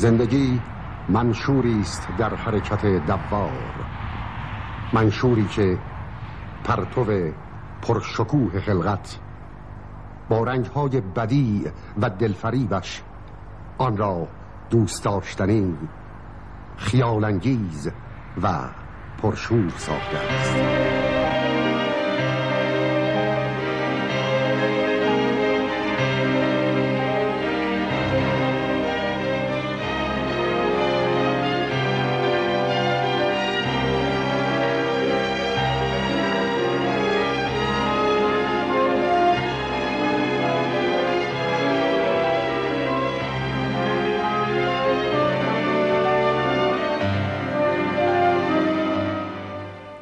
زندگی منشوری است در حرکت دوار. منشوری که پرتو پرشکوه خلقت با رنگهای بدی و دلفریبش آن را دوست داشتنی خیالانگیز و پرشور ساخته است.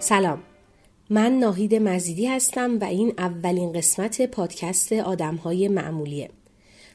سلام. من ناهید مزیدی هستم و این اولین قسمت پادکست آدم های معمولیه.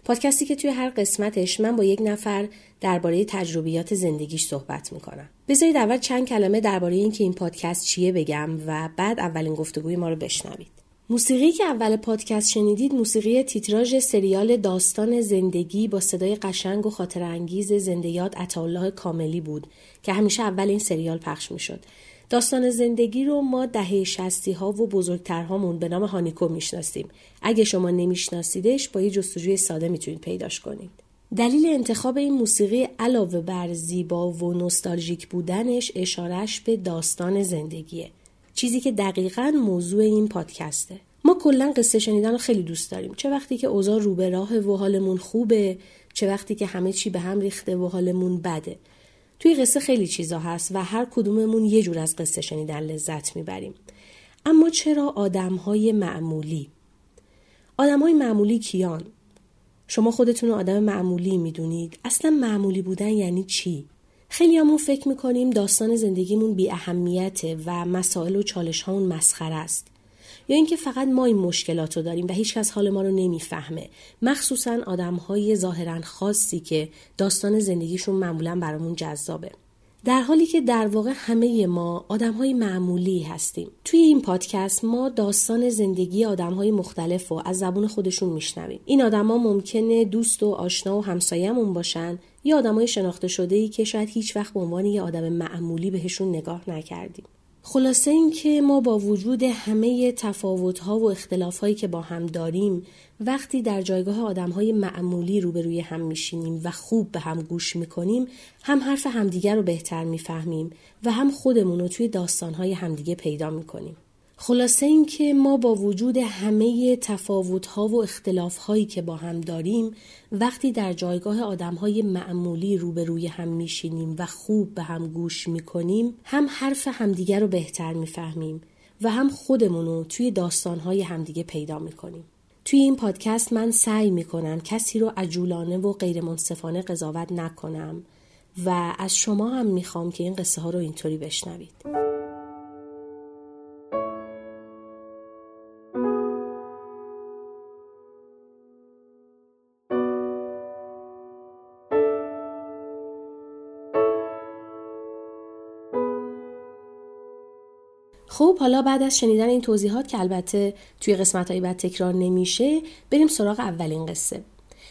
پادکستی که توی هر قسمتش من با یک نفر درباره تجربیات زندگیش صحبت می‌کنم. بذارید اول چند کلمه درباره اینکه این پادکست چیه بگم و بعد اولین گفتگوی ما رو بشنوید. موسیقی که اول پادکست شنیدید موسیقی تیتراژ سریال داستان زندگی با صدای قشنگ و خاطر انگیز زندیات عطاالله کاملی بود که همیشه اول این سریال پخش می‌شد. داستان زندگی رو ما دهه شستی ها و بزرگترهامون به نام هانیکو می‌شناسیم. اگه شما نمیشناسیدش با یه جستجوی ساده می‌تونید پیداش کنید. دلیل انتخاب این موسیقی علاوه بر زیبا و نوستالژیک بودنش اشارش به داستان زندگیه. چیزی که دقیقا موضوع این پادکسته. ما کلا قصه شنیدن رو خیلی دوست داریم. چه وقتی که اوضاع رو به راه و حالمون خوبه، چه وقتی که همه چی به هم ریخته و حالمون بده. توی قصه خیلی چیزا هست و هر کدوممون یه جور از قصه شنیدن لذت می‌بریم. اما چرا آدم های معمولی؟ آدم های معمولی کیان؟ شما خودتون آدم معمولی می‌دونید؟ اصلا معمولی بودن یعنی چی؟ خیلی همون فکر می‌کنیم داستان زندگیمون بی اهمیته و مسائل و چالش هامون مسخره است. یا اینکه فقط ما این مشکلات رو داریم و هیچکس حال ما رو نمی‌فهمه مخصوصا آدم های ظاهرا خاصی که داستان زندگیشون معمولا برامون جذابه در حالی که در واقع همه ما آدم های معمولی هستیم. توی این پادکست ما داستان زندگی آدم های مختلف و از زبون خودشون میشنویم. این آدما ممکنه دوست و آشنا و همسایهمون باشن یا آدمای شناخته شده ای که شاید هیچ وقت به عنوان یه آدم معمولی بهشون نگاه نکردیم. خلاصه اینکه ما با وجود همه تفاوت‌ها و اختلافهایی که با هم داریم وقتی در جایگاه آدمهای معمولی روبروی هم میشینیم و خوب به هم گوش می‌کنیم هم حرف همدیگر رو بهتر می‌فهمیم و هم خودمون رو توی داستانهای همدیگه پیدا می‌کنیم. خلاصه اینکه ما با وجود همه تفاوت‌ها و اختلاف‌هایی که با هم داریم وقتی در جایگاه آدم‌های معمولی روبروی هم میشینیم و خوب به هم گوش می‌کنیم هم حرف همدیگر رو بهتر می‌فهمیم و هم خودمون رو توی داستان‌های همدیگه پیدا می‌کنیم. توی این پادکست من سعی می‌کنم کسی رو عجولانه و غیر منصفانه قضاوت نکنم و از شما هم می‌خوام که این قصه ها رو اینطوری بشنوید. خب حالا بعد از شنیدن این توضیحات که البته توی قسمت های بعد تکرار نمیشه بریم سراغ اولین قصه.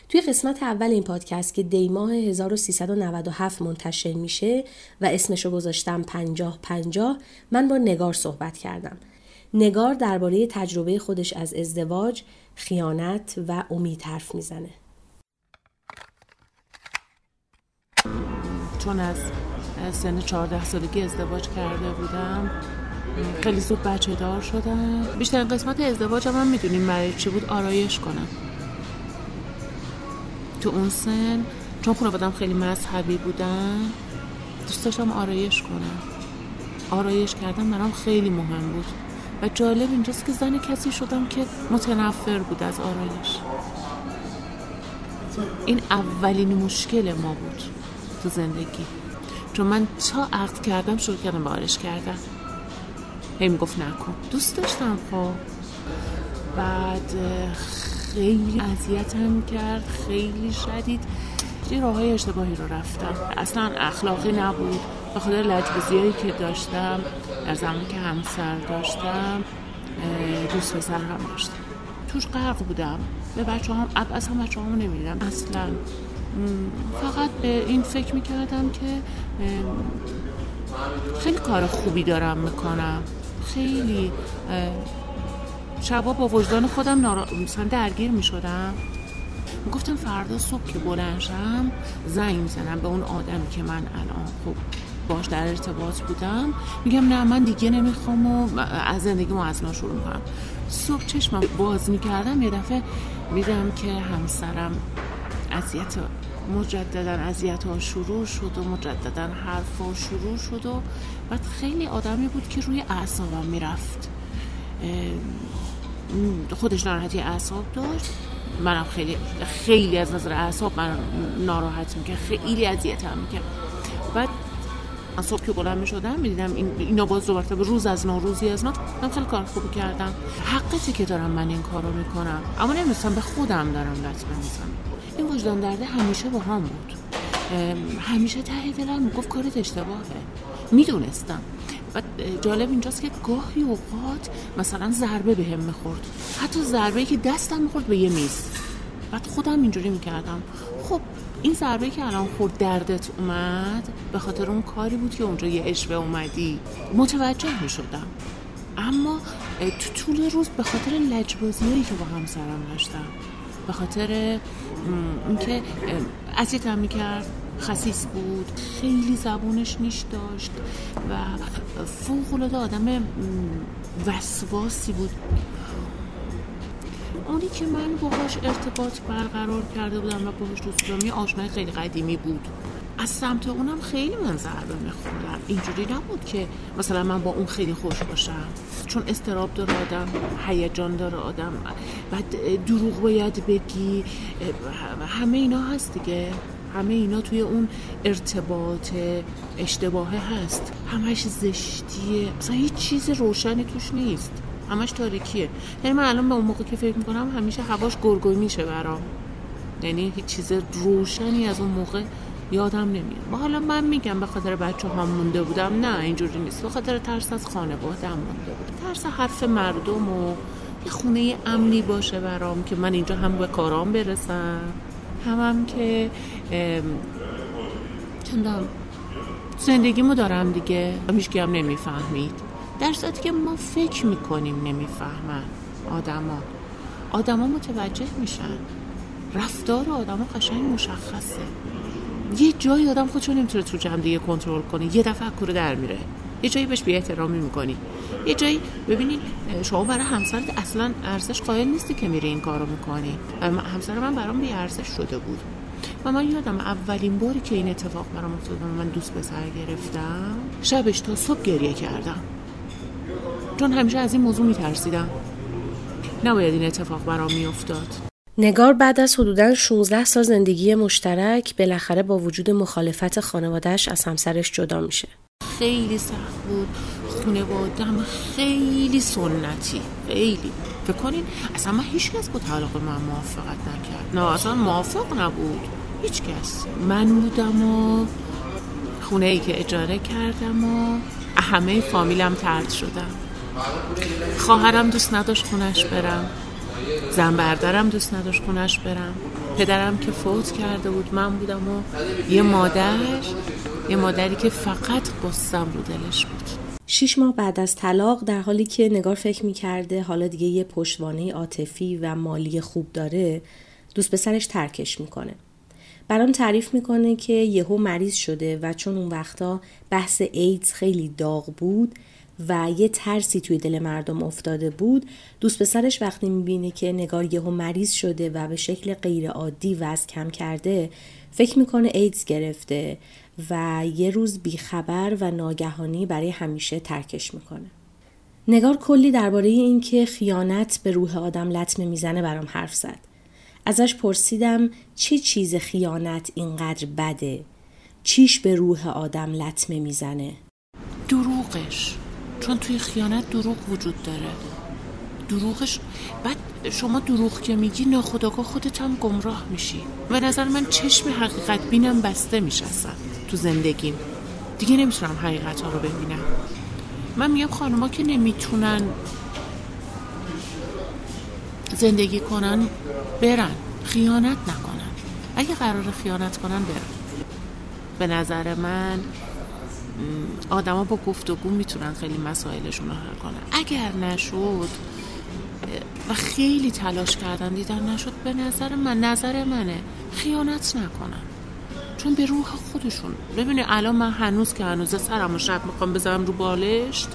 توی قسمت اول این پادکست که دیماه 1397 منتشر میشه و اسمشو گذاشتم 50 50 من با نگار صحبت کردم. نگار درباره تجربه خودش از ازدواج، خیانت و امید حرف می‌زنه. چون از سن 14 سالگی ازدواج کرده بودم خیلی زود بچه دار شدم بیشتر قسمت ازدواج هم می‌دونیم برای چی بود آرایش کنم. تو اون سن چون خانوادم خیلی مذهبی بودن دوست داشتم آرایش کنم. آرایش کردن برام خیلی مهم بود. و جالب اینجاست که زن کسی شدم که متنفر بود از آرایش. این اولین مشکل ما بود تو زندگی. چون من تا عقد کردم شروع کردم به آرایش کردن. هی می‌گفت نکن دوست داشتم خب. بعد خیلی اذیتم کرد خیلی شدید. یه راه های اشتباهی رو رفتم. اصلا اخلاقی نبود. به خاطر لجبزی که داشتم در زمان که همسر داشتم دوست پسر هم داشتم. توش غرق بودم. به بچه هم اصلا بچه هم نمی‌دیدم. اصلا. فقط به این فکر می‌کردم که خیلی کار خوبی دارم می‌کنم. خیلی شبا با وجدان خودم نارا... مثلا درگیر می‌شدم. گفتم فردا صبح که بلنشم زنگ می‌زنم به اون آدمی که من الان خوب باش در ارتباط بودم. میگم نه من دیگه نمی‌خوام و از زندگی ما از شروع می‌کنم. صبح چشمم باز می‌کردم یه دفعه میدم که همسرم اذیت مجددا اذیت ها شروع شد و مجددا حرف ها شروع شد و بعد خیلی آدمی بود که روی اعصابم می‌رفت. خودش ناراحتی اعصاب داشت. منم خیلی خیلی از نظر اعصاب من ناراحت می‌کرد. خیلی اذیتم می‌کرد. بعد من صبح که بلند می شدم می دیدم این اینا باز دو روز از نوروزی از ما من خیلی کار خوبی کردم. حقیقتی که دارم من این کارو می‌کنم اما نمیستم به خودم دارم لطمه می‌زنم. این وجدان درده همیشه با هم بود. همیشه ته دلم گفت کارت اشتباهه. می‌دونستم. و جالب اینجاست که گاهی اوقات مثلا ضربه به هم می‌خورد. حتی ضربه که دستم می‌خورد به یه میز. بعد خودم اینجوری می‌کردم. خب این ضربه که الان خورد دردت اومد به خاطر اون کاری بود که اونجا یه اشوه اومدی. متوجه می‌شدم. اما تو طول روز به خاطر لجبازی هایی که با همسرم داشتم. به خاطر اینکه اذیتم می‌کرد خسیس بود خیلی زبونش نیش داشت و فوق العاده آدم وسواسی بود. اونی که من باهاش ارتباط برقرار کرده بودم و باهاش دوست بودم یه آشنای خیلی قدیمی بود. از سمت اونم خیلی من ضربه میخوردم اینجوری نبود که مثلا من با اون خیلی خوش باشم. چون استراب داره آدم هیجان داره آدم. بعد دروغ باید بگی. همه اینا هست دیگه. همه اینا توی اون ارتباط اشتباهه هست. همش زشتیه. اصلا هیچ چیز روشنی توش نیست. همش تاریکیه. یعنی من الان به اون موقع که فکر می‌کنم همیشه هواش گرگوی میشه برام. یعنی هیچ چیز روشنی از اون موقع یادم نمیاد. ما حالا من میگم به خاطر بچه هم مونده بودم. نه اینجوری نیست. به خاطر ترس از خانواده هم مونده بودم ترس حرف مردم و یه خونه امنی باشه برام که من اینجا هم به کارام برسم. هم هم که چندم زندگیمو دارم دیگه. هیچ هم نمی‌فهمید. در صورتی که ما فکر می‌کنیم نمی‌فهمن آدما. آدما متوجه میشن. رفتار آدما قشنگ مشخصه. یه جایی آدم خودشو نمی‌تونه تو جمع کنترل کنه. یه دفعه کوره در میره. یه جایی بهش بی احترامی می‌کنی. یه جایی ببینید شما برای همسرت اصلا ارزش قائل نیستی که میره این کارو می‌کنی. همسر من برام بی ارزش شده بود. و من یادم اولین باری که این اتفاق برام افتاد من دوست به گرفتم شبش تا صبح گریه کردم. چون همیشه از این موضوع میترسیدم. نباید این اتفاق برام میافتاد. نگار بعد از حدودا 16 سال زندگی مشترک بالاخره با وجود مخالفت خانوادهش از همسرش جدا میشه. خیلی سخت بود. خانوادم خیلی سنتی. خیلی. فکر کنین اصلا من هیچ کس با طلاق من موافقت نکرد. نه اصلا موافق نبود. هیچ کس. من بودم و خونه ای که اجاره کردم و همه فامیلم ترد شدم خواهرم دوست نداشت خونش برم. زن بردارم دوست نداشت خونش برم. پدرم که فوت کرده بود من بودم و یه مادر یه مادری که فقط قصم رو دلش بود. شیش ماه بعد از طلاق در حالی که نگار فکر می‌کرده حالا دیگه یه پشتوانه عاطفی و مالی خوب داره دوست پسرش ترکش می‌کنه. برام تعریف می‌کنه که یهو مریض شده و چون اون وقتا بحث ایدز خیلی داغ بود و یه ترسی توی دل مردم افتاده بود. دوست پسرش وقتی می‌بینه که نگار یهو مریض شده و به شکل غیر عادی وزن کم کرده فکر می‌کنه ایدز گرفته و یه روز بیخبر و ناگهانی برای همیشه ترکش می‌کنه. نگار کلی درباره اینکه خیانت به روح آدم لطمه می‌زنه برام حرف زد. ازش پرسیدم چه چیز خیانت اینقدر بده؟ چیش به روح آدم لطمه می‌زنه؟ دروغش. چون توی خیانت دروغ وجود داره. دروغش بعد شما دروغ که میگی ناخداگاه خودت هم گمراه میشی. و نظر من چشم حقیقت بینم بسته میشه تو زندگیم. دیگه نمی‌تونم حقیقت ها رو ببینم. من میگم خانوما که نمی‌تونن زندگی کنن برن. خیانت نکنن. اگه قرار خیانت کنن برن. به نظر من آدما با گفتگو می‌تونن خیلی مسائلشون رو حل کنن. اگر نشد و خیلی تلاش کردن دیدن نشد به نظر من نظر منه خیانت نکنن. چون به روح خودشون ببینید الان من هنوز که هنوز سرم و شب می‌خوام بذارم رو بالشت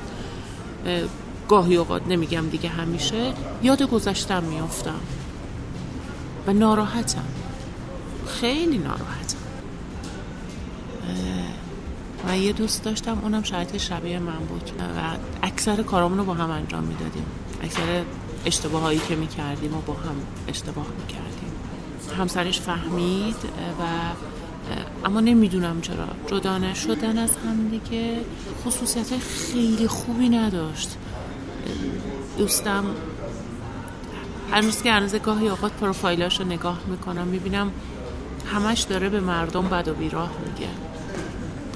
گاهی اوقات نمیگم دیگه همیشه یاد گذشتم میافتم. و ناراحتم. خیلی ناراحتم. و یه دوست داشتم اونم شاید شبیه من بود. و اکثر کارامون رو با هم انجام می‌دادیم. اکثر اشتباه هایی که می‌کردیم و با هم اشتباه می‌کردیم. همسرش فهمید و اما نمی‌دونم چرا. جدا نشدن از هم دیگه. خصوصیت خیلی خوبی نداشت. دوستم هنوز که هنوز گاهی اوقات پروفایلاش رو نگاه می‌کنم می‌بینم همش داره به مردم بد و بیراه میگه.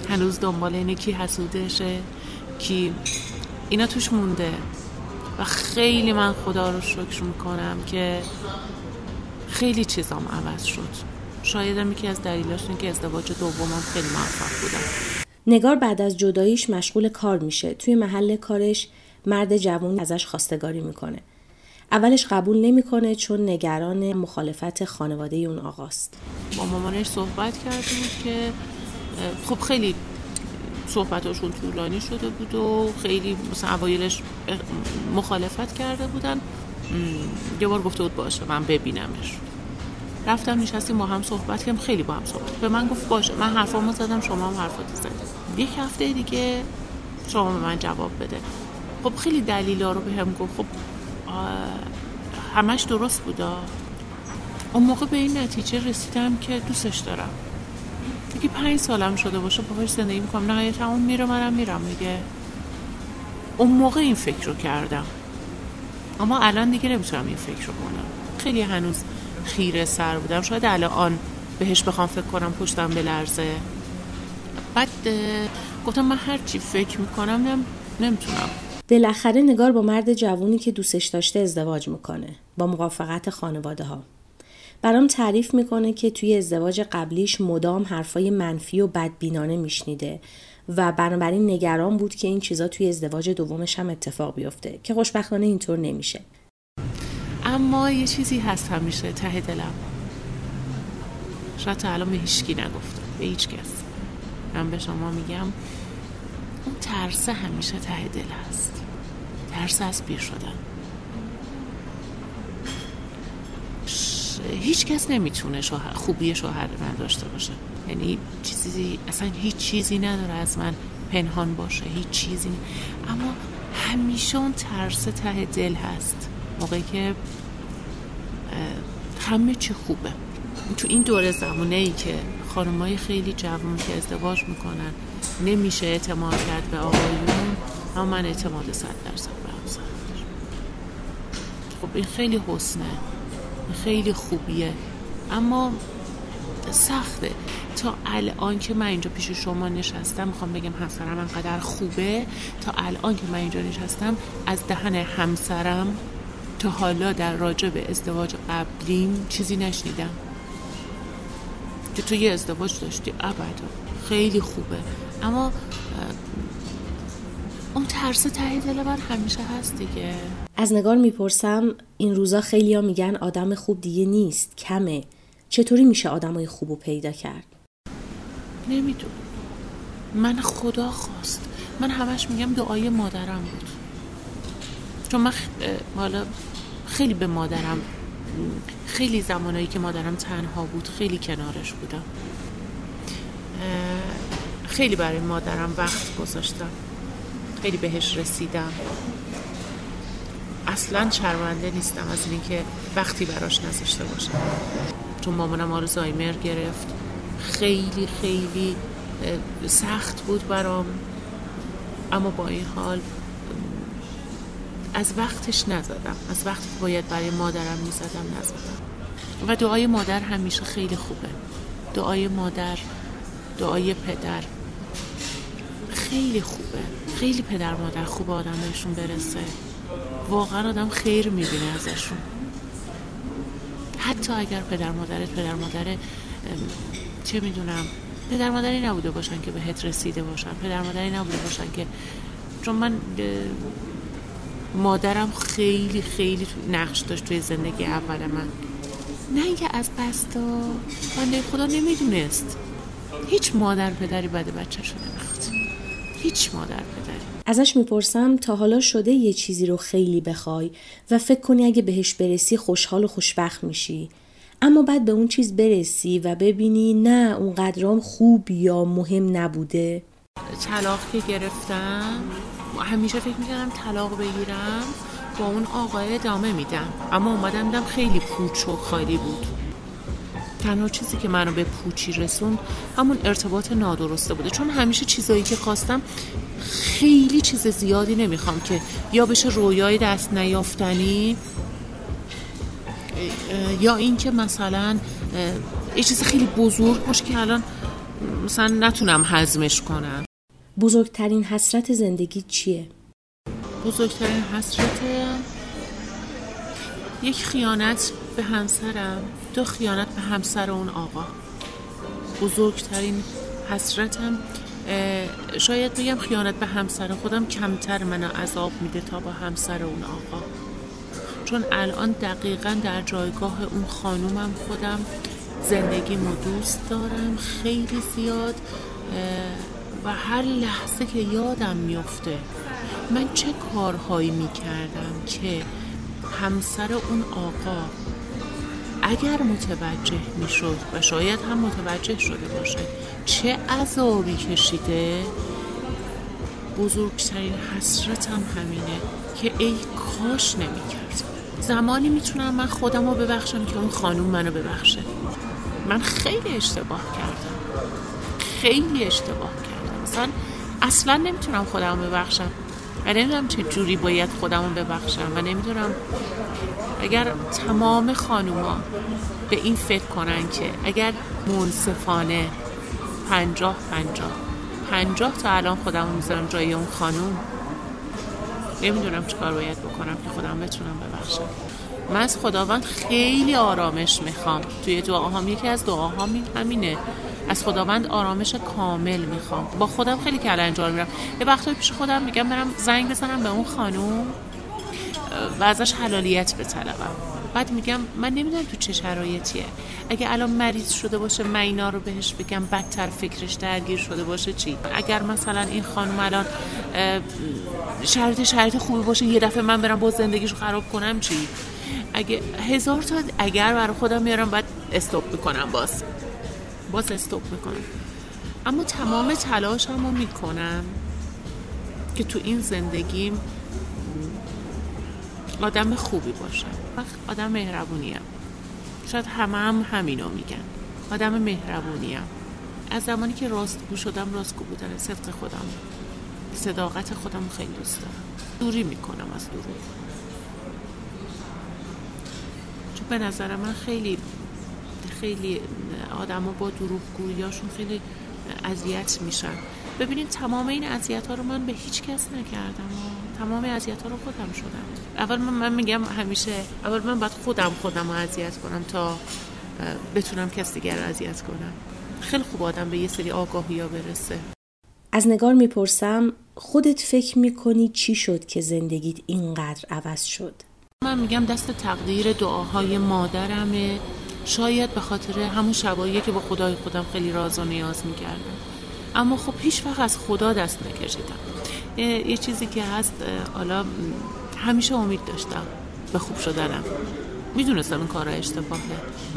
هنوز دنبال اینه کی حسودشه کی اینا توش مونده. و خیلی من خدا رو شکر می‌کنم که خیلی چیزام عوض شد. شاید یکی از دلیلاش اینه که ازدواج دومم خیلی موفق بودم. نگار بعد از جداییش مشغول کار میشه. توی محل کارش مرد جوان ازش خواستگاری می‌کنه. اولش قبول نمی‌کنه چون نگران مخالفت خانواده اون آقاست. با مامانش صحبت کردیم که خب خیلی صحبتاشون طولانی شده بود و خیلی مثلا اوایلش مخالفت کرده بودن. یه بار گفته بود باشه من ببینمش. رفتم نشستیم با هم صحبت کردیم خیلی با هم صحبت به من گفت باشه من حرفامو زدم شما هم حرفاتو زدید. یک هفته دیگه شما به من جواب بده. خب خیلی دلیلا رو به هم گفت. خب همش درست بودا. اون موقع به این نتیجه رسیدم که دوستش دارم. دیگه پنج سالم شده باشه باهاش زندگی می‌کنم. نهایت اون میره منم میرم دیگه. اون موقع این فکر رو کردم. اما الان دیگه نمی‌تونم این فکر رو کنم. خیلی هنوز خیره سر بودم. شاید الان بهش بخوام فکر کنم پشتم به لرزه بعد گفتم من هر چی فکر می‌کنم نمی‌تونم. بالاخره نگار با مرد جوونی که دوستش داشته ازدواج می‌کنه. با موافقت خانواده ها برام تعریف می‌کنه که توی ازدواج قبلیش مدام حرفای منفی و بدبینانه میشنیده و بنابراین نگران بود که این چیزا توی ازدواج دومش هم اتفاق بیفته که خوشبختانه اینطور نمیشه. اما یه چیزی هست همیشه ته دلم. شاید تا الان به هیچکی نگفتم به هیچ کس. من به شما میگم اون ترس همیشه ته دل هست. ترس از پیر شدن. هیچ کس نمی‌تونه شوهر خوبی شوهر نداشته باشه. یعنی چیزی اصلا هیچ چیزی نداره از من پنهان باشه. هیچ چیزی اما همیشه اون ترس ته دل هست. موقعی که همه چی خوبه. تو این دور زمانه ای که خانمای خیلی جوان که ازدواج می‌کنن نمیشه اعتماد کرد به آقایون اما من اعتماد صد درصد به خب این خیلی حسنه. خیلی خوبیه. اما سخته. تا الان که من اینجا پیش شما نشستم می‌خوام بگم همسرم انقدر خوبه. تا الان که من اینجا نشستم از دهن همسرم تا حالا در راجع به ازدواج قبلیم چیزی نشنیدم. که تو یه ازدواج داشتی ابدا. خیلی خوبه. اما اون ترس ته دل من همیشه هست دیگه. از نگار می‌پرسم این روزا خیلی ها میگن آدم خوب دیگه نیست کمه. چطوری میشه آدمای خوب رو پیدا کرد؟ نمی‌دونم. من خدا خواست. من همش میگم دعای مادرم بود. چون من حالا خیلی به مادرم خیلی زمانایی که مادرم تنها بود خیلی کنارش بودم. خیلی برای مادرم وقت گذاشتم. خیلی بهش رسیدم. اصلا شرمنده نیستم از اینکه وقتی براش نذاشته باشم. چون مامانم آرزایمر گرفت. خیلی خیلی سخت بود برام. اما با این حال از وقتش نزدم. از وقتی باید برای مادرم می‌زدم نزدم. و دعای مادر همیشه خیلی خوبه. دعای مادر دعای پدر. خیلی خوبه خیلی پدر مادر خوب آدم بهشون برسه. واقعا آدم خیر می‌بینه ازشون. حتی اگر پدر مادرت پدر مادر چه می‌دونم پدر مادری نبوده باشن که بهت رسیده باشن. پدر مادری نبوده باشن که چون من مادرم خیلی خیلی نقش داشت توی زندگی اول من. نه اینکه از بستا بنده خدا نمی‌دونست. هیچ مادر پدری بده بچهشو نمی‌خواد هیچ مادر پدری. ازش می‌پرسم تا حالا شده یه چیزی رو خیلی بخوای و فکر کنی اگه بهش برسی خوشحال و خوشبخت میشی. اما بعد به اون چیز برسی و ببینی نه اون قدرام خوب یا مهم نبوده. طلاق که گرفتم همیشه فکر می‌کردم طلاق بگیرم با اون آقای ادامه میدم. اما اومدم دیدم خیلی پوچ و خالی بود. تنها چیزی که منو به پوچی رسوند همون ارتباط نادرسته بوده چون همیشه چیزایی که خواستم خیلی چیز زیادی نمی‌خوام که یا بشه رویای دست نیافتنی یا اینکه مثلا یه چیز خیلی بزرگ باشه که الان مثلا نتونم هضمش کنم بزرگترین حسرت زندگی چیه؟ بزرگترین حسرت یک خیانت به همسرم دو خیانت به همسر اون آقا. بزرگترین حسرتم شاید بگم خیانت به همسر خودم کمتر منو عذاب میده تا با همسر اون آقا. چون الان دقیقا در جایگاه اون خانومم خودم زندگیمو دوست دارم خیلی زیاد و هر لحظه که یادم میفته من چه کارهایی می‌کردم که همسر اون آقا. اگر متوجه می‌شد و شاید هم متوجه شده باشه چه عذابی کشیده بزرگترین حسرتم همینه که ای کاش نمی‌کرد. زمانی می‌تونم من خودم رو ببخشم که اون خانوم منو ببخشه. من خیلی اشتباه کردم. خیلی اشتباه کردم. مثلا اصلا نمی‌تونم خودم ببخشم. و نمی‌دونم چه جوری باید خودم رو ببخشم و نمی‌دونم اگر تمام خانوما به این فکر کنن که اگر منصفانه پنجاه پنجاه پنجاه تا الان خودم رو می‌ذارم جای اون خانوم نمی‌دونم چه کار باید بکنم که خودم بتونم ببخشم. من از خداوند خیلی آرامش می‌خوام. توی دعاهام یکی از دعاهام همینه. از خداوند آرامش کامل می‌خوام. با خودم خیلی کلنجار میرم. یه وقتایی پیش خودم میگم برم زنگ بزنم به اون خانوم و ازش حلالیت بطلبم. بعد میگم من نمی‌دونم تو چه شرایطیه. اگه الان مریض شده باشه من اینا رو بهش بگم بدتر فکرش درگیر شده باشه چی؟ اگر مثلا این خانم الان شرایط شرایط خوبی باشه یه دفعه من برم با زندگیشو خراب کنم چی؟ اگه هزار تا اگر برای خودم میارم بعد استوب می‌کنم باز. باز استوب می‌کنم. اما تمام تلاشم رو می‌کنم که تو این زندگیم آدم خوبی باشم. وقت آدم مهربونیم. شاید همه هم همینو میگن. آدم مهربونیم. از زمانی که راستگو شدم راستگو بودن. صدق خودم. صداقت خودم خیلی دوست دارم. دوری می‌کنم از دروغ. چون به نظر من خیلی خیلی آدما با دروغگوییاشون خیلی اذیت میشن. ببینید تمام این اذیت ها رو من به هیچ کس نکردم. تمام اذیت ها رو خودم شدم. اول من, من میگم همیشه اول من باید خودم خودم رو اذیت کنم تا بتونم کس دیگر رو اذیت کنم. خیلی خوب آدم به یه سری آگاهی ها برسه. از نگار می‌پرسم خودت فکر می‌کنی چی شد که زندگیت اینقدر عوض شد؟ من میگم دست تقدیر دعاهای مادرمه. شاید به خاطر همون شبایی که با خدای خودم خیلی راز و نیاز می‌کردم. اما خب هیچ وقت از خدا دست نکشیدم. یه چیزی که هست حالا همیشه امید داشتم به خوب شدنم. می‌دونستم این کارا اشتباهه.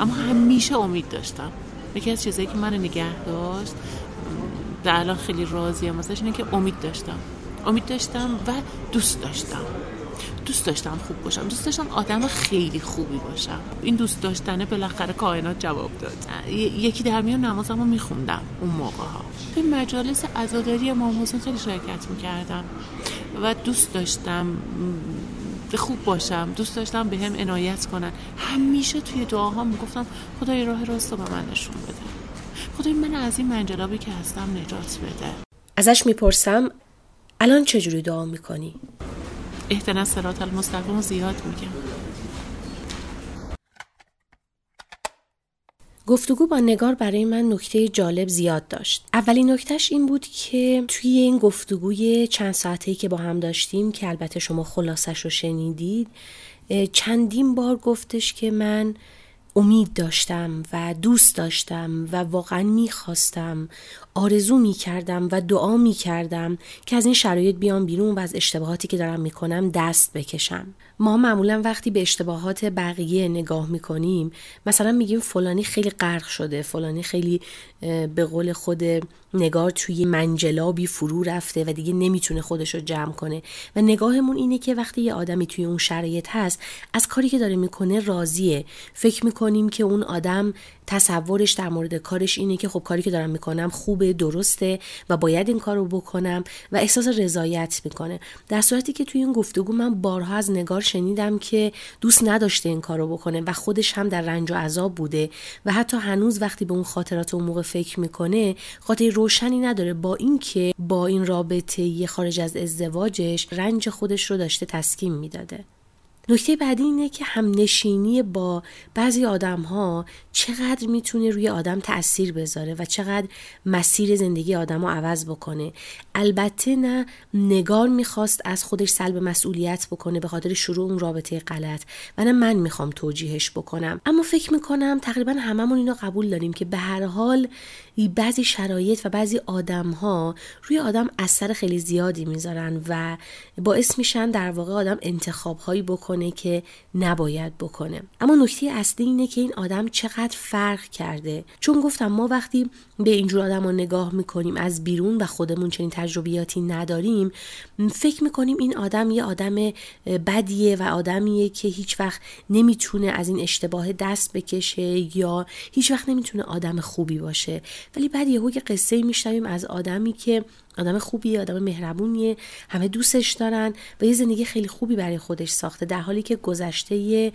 اما همیشه امید داشتم. یکی از چیزایی که من نگه داشت در الان خیلی راضیم ازش اینه که امید داشتم. امید داشتم و دوست داشتم. دوست داشتم خوب باشم. دوست داشتم آدم خیلی خوبی باشم. این دوست داشتنه بالاخره کائنات جواب داد. یکی در میان نمازم رو میخوندم اون موقع ها. به مجالس عزاداری امام حسین خیلی شرکت می‌کردم. و دوست داشتم خوب باشم. دوست داشتم به هم عنایت کنن. همیشه توی دعاها می‌گفتم خدای راه راست رو به من نشون بده. خدای من از این منجلابی که هستم نجات بده. ازش می‌پرسم الان چجوری دعا می‌کنی؟ اهدنا سرات المستقیم زیاد میگم گفتگو با نگار برای من نکته جالب زیاد داشت. اولین نکتهش این بود که توی این گفتگوی چند ساعته که با هم داشتیم که البته شما خلاصش رو شنیدید چندین بار گفتش که من امید داشتم و دوست داشتم و واقعا می‌خواستم آرزو می کردم و دعا می کردم که از این شرایط بیام بیرون و از اشتباهاتی که دارم می کنم دست بکشم. ما معمولا وقتی به اشتباهات بقیه نگاه می کنیم مثلا میگیم فلانی خیلی غرق شده فلانی خیلی به قول خود نگار توی منجلابی فرو رفته و دیگه نمی‌تونه خودش رو جمع کنه. و نگاهمون اینه که وقتی یه آدمی توی اون شرایط هست از کاری که داره می‌کنه راضیه. فکر می‌کنیم که اون آدم تصورش در مورد کارش اینه که خب کاری که دارم می‌کنم خوبه درسته و باید این کار رو بکنم و احساس رضایت می‌کنه. در صورتی که توی این گفتگو من بارها از نگار شنیدم که دوست نداشته این کار رو بکنه و خودش هم در رنج و عذاب بوده و حتی هنوز وقتی به اون خاطرات اون موقع فکر می‌کنه خاطر روشنی نداره. با اینکه با این رابطه خارج از ازدواجش رنج خودش رو داشته تسکین می‌داده. نکته بعدی اینه که همنشینی با بعضی آدم ها چقدر می‌تونه روی آدم تاثیر بذاره و چقدر مسیر زندگی آدم رو عوض بکنه. البته نه نگار می‌خواست از خودش سلب مسئولیت بکنه به خاطر شروع اون رابطه غلط و نه من می‌خوام توجیهش بکنم. اما فکر می‌کنم تقریبا هممون اینو قبول داریم که به هر حال بعضی شرایط و بعضی آدم ها روی آدم اثر خیلی زیادی می‌ذارن و باعث میشن در واقع آدم انتخاب هایی بکنه. که نباید بکنه. اما نکته اصلی اینه که این آدم چقدر فرق کرده. چون گفتم ما وقتی به اینجور آدم رو نگاه می‌کنیم از بیرون و خودمون چنین تجربیاتی نداریم فکر می‌کنیم این آدم یه آدم بدیه و آدمیه که هیچ وقت نمی‌تونه از این اشتباه دست بکشه یا هیچ وقت نمی‌تونه آدم خوبی باشه. ولی بعد یهو یه قصه میشنویم از آدمی که آدم خوبیه آدم مهربونیه همه دوستش دارن و یه زندگی خیلی خوبی برای خودش ساخته در حالی که گذشته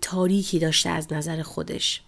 تاریکی داشته از نظر خودش.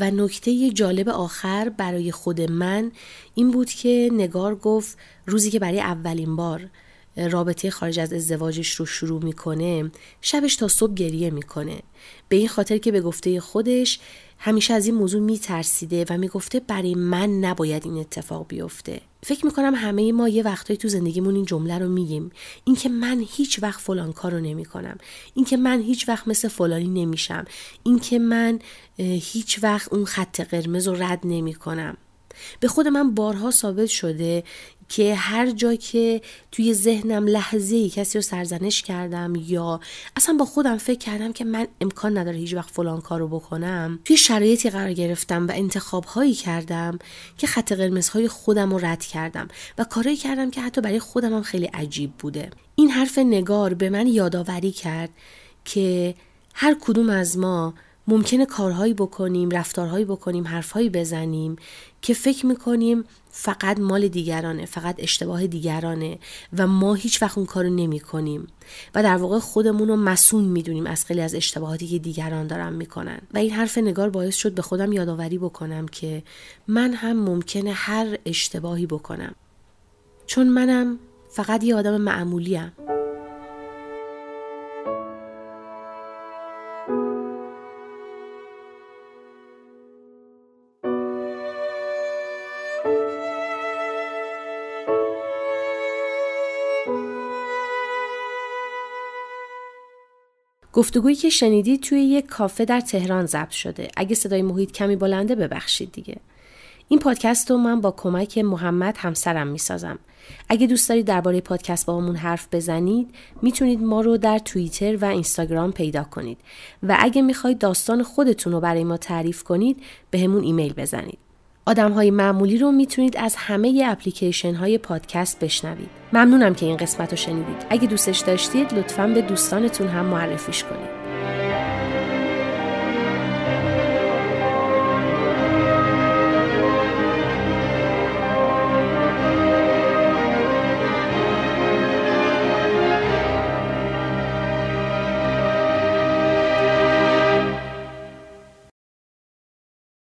و نکته جالب آخر برای خود من این بود که نگار گفت روزی که برای اولین بار رابطه خارج از ازدواجش رو شروع می‌کنه شبش تا صبح گریه می‌کنه. به این خاطر که به گفته خودش همیشه از این موضوع میترسیده و می‌گفته برای من نباید این اتفاق بیفته. فکر می‌کنم همه ما یه وقتایی تو زندگیمون این جمله رو میگیم. اینکه من هیچ وقت فلان کار رو نمی‌کنم. اینکه من هیچ وقت مثل فلانی نمیشم. اینکه من هیچ وقت اون خط قرمز رو رد نمی‌کنم. به خود من بارها ثابت شده که هر جا که توی ذهنم لحظه ای کسی رو سرزنش کردم یا اصلا با خودم فکر کردم که من امکان نداره هیچ وقت فلان کار رو بکنم توی شرایطی قرار گرفتم و انتخاب هایی کردم که خط قرمزهای خودم رو رد کردم و کارهایی کردم که حتی برای خودم هم خیلی عجیب بوده. این حرف نگار به من یادآوری کرد که هر کدوم از ما ممکنه کارهایی بکنیم رفتارهایی بکنیم حرفهایی بزنیم که فکر می‌کنیم فقط مال دیگرانه فقط اشتباه دیگرانه و ما هیچ وقت اون کارو نمی کنیم و در واقع خودمون رو مسون می‌دونیم از خیلی از اشتباهاتی که دیگران دارن می‌کنن. و این حرف نگار باعث شد به خودم یادآوری بکنم که من هم ممکنه هر اشتباهی بکنم. چون منم فقط یه آدم معمولیم گفتگویی که شنیدید توی یک کافه در تهران ضبط شده. اگه صدای محیط کمی بلنده ببخشید دیگه. این پادکست رو من با کمک محمد همسرم می‌سازم. اگه دوست دارید درباره پادکست با همون حرف بزنید می‌تونید ما رو در توییتر و اینستاگرام پیدا کنید. و اگه می‌خواید داستان خودتون رو برای ما تعریف کنید به ایمیل بزنید. آدم های معمولی رو می‌تونید از همه اپلیکیشن های پادکست بشنوید. ممنونم که این قسمت رو شنیدید. اگه دوستش داشتید لطفا به دوستانتون هم معرفیش کنید.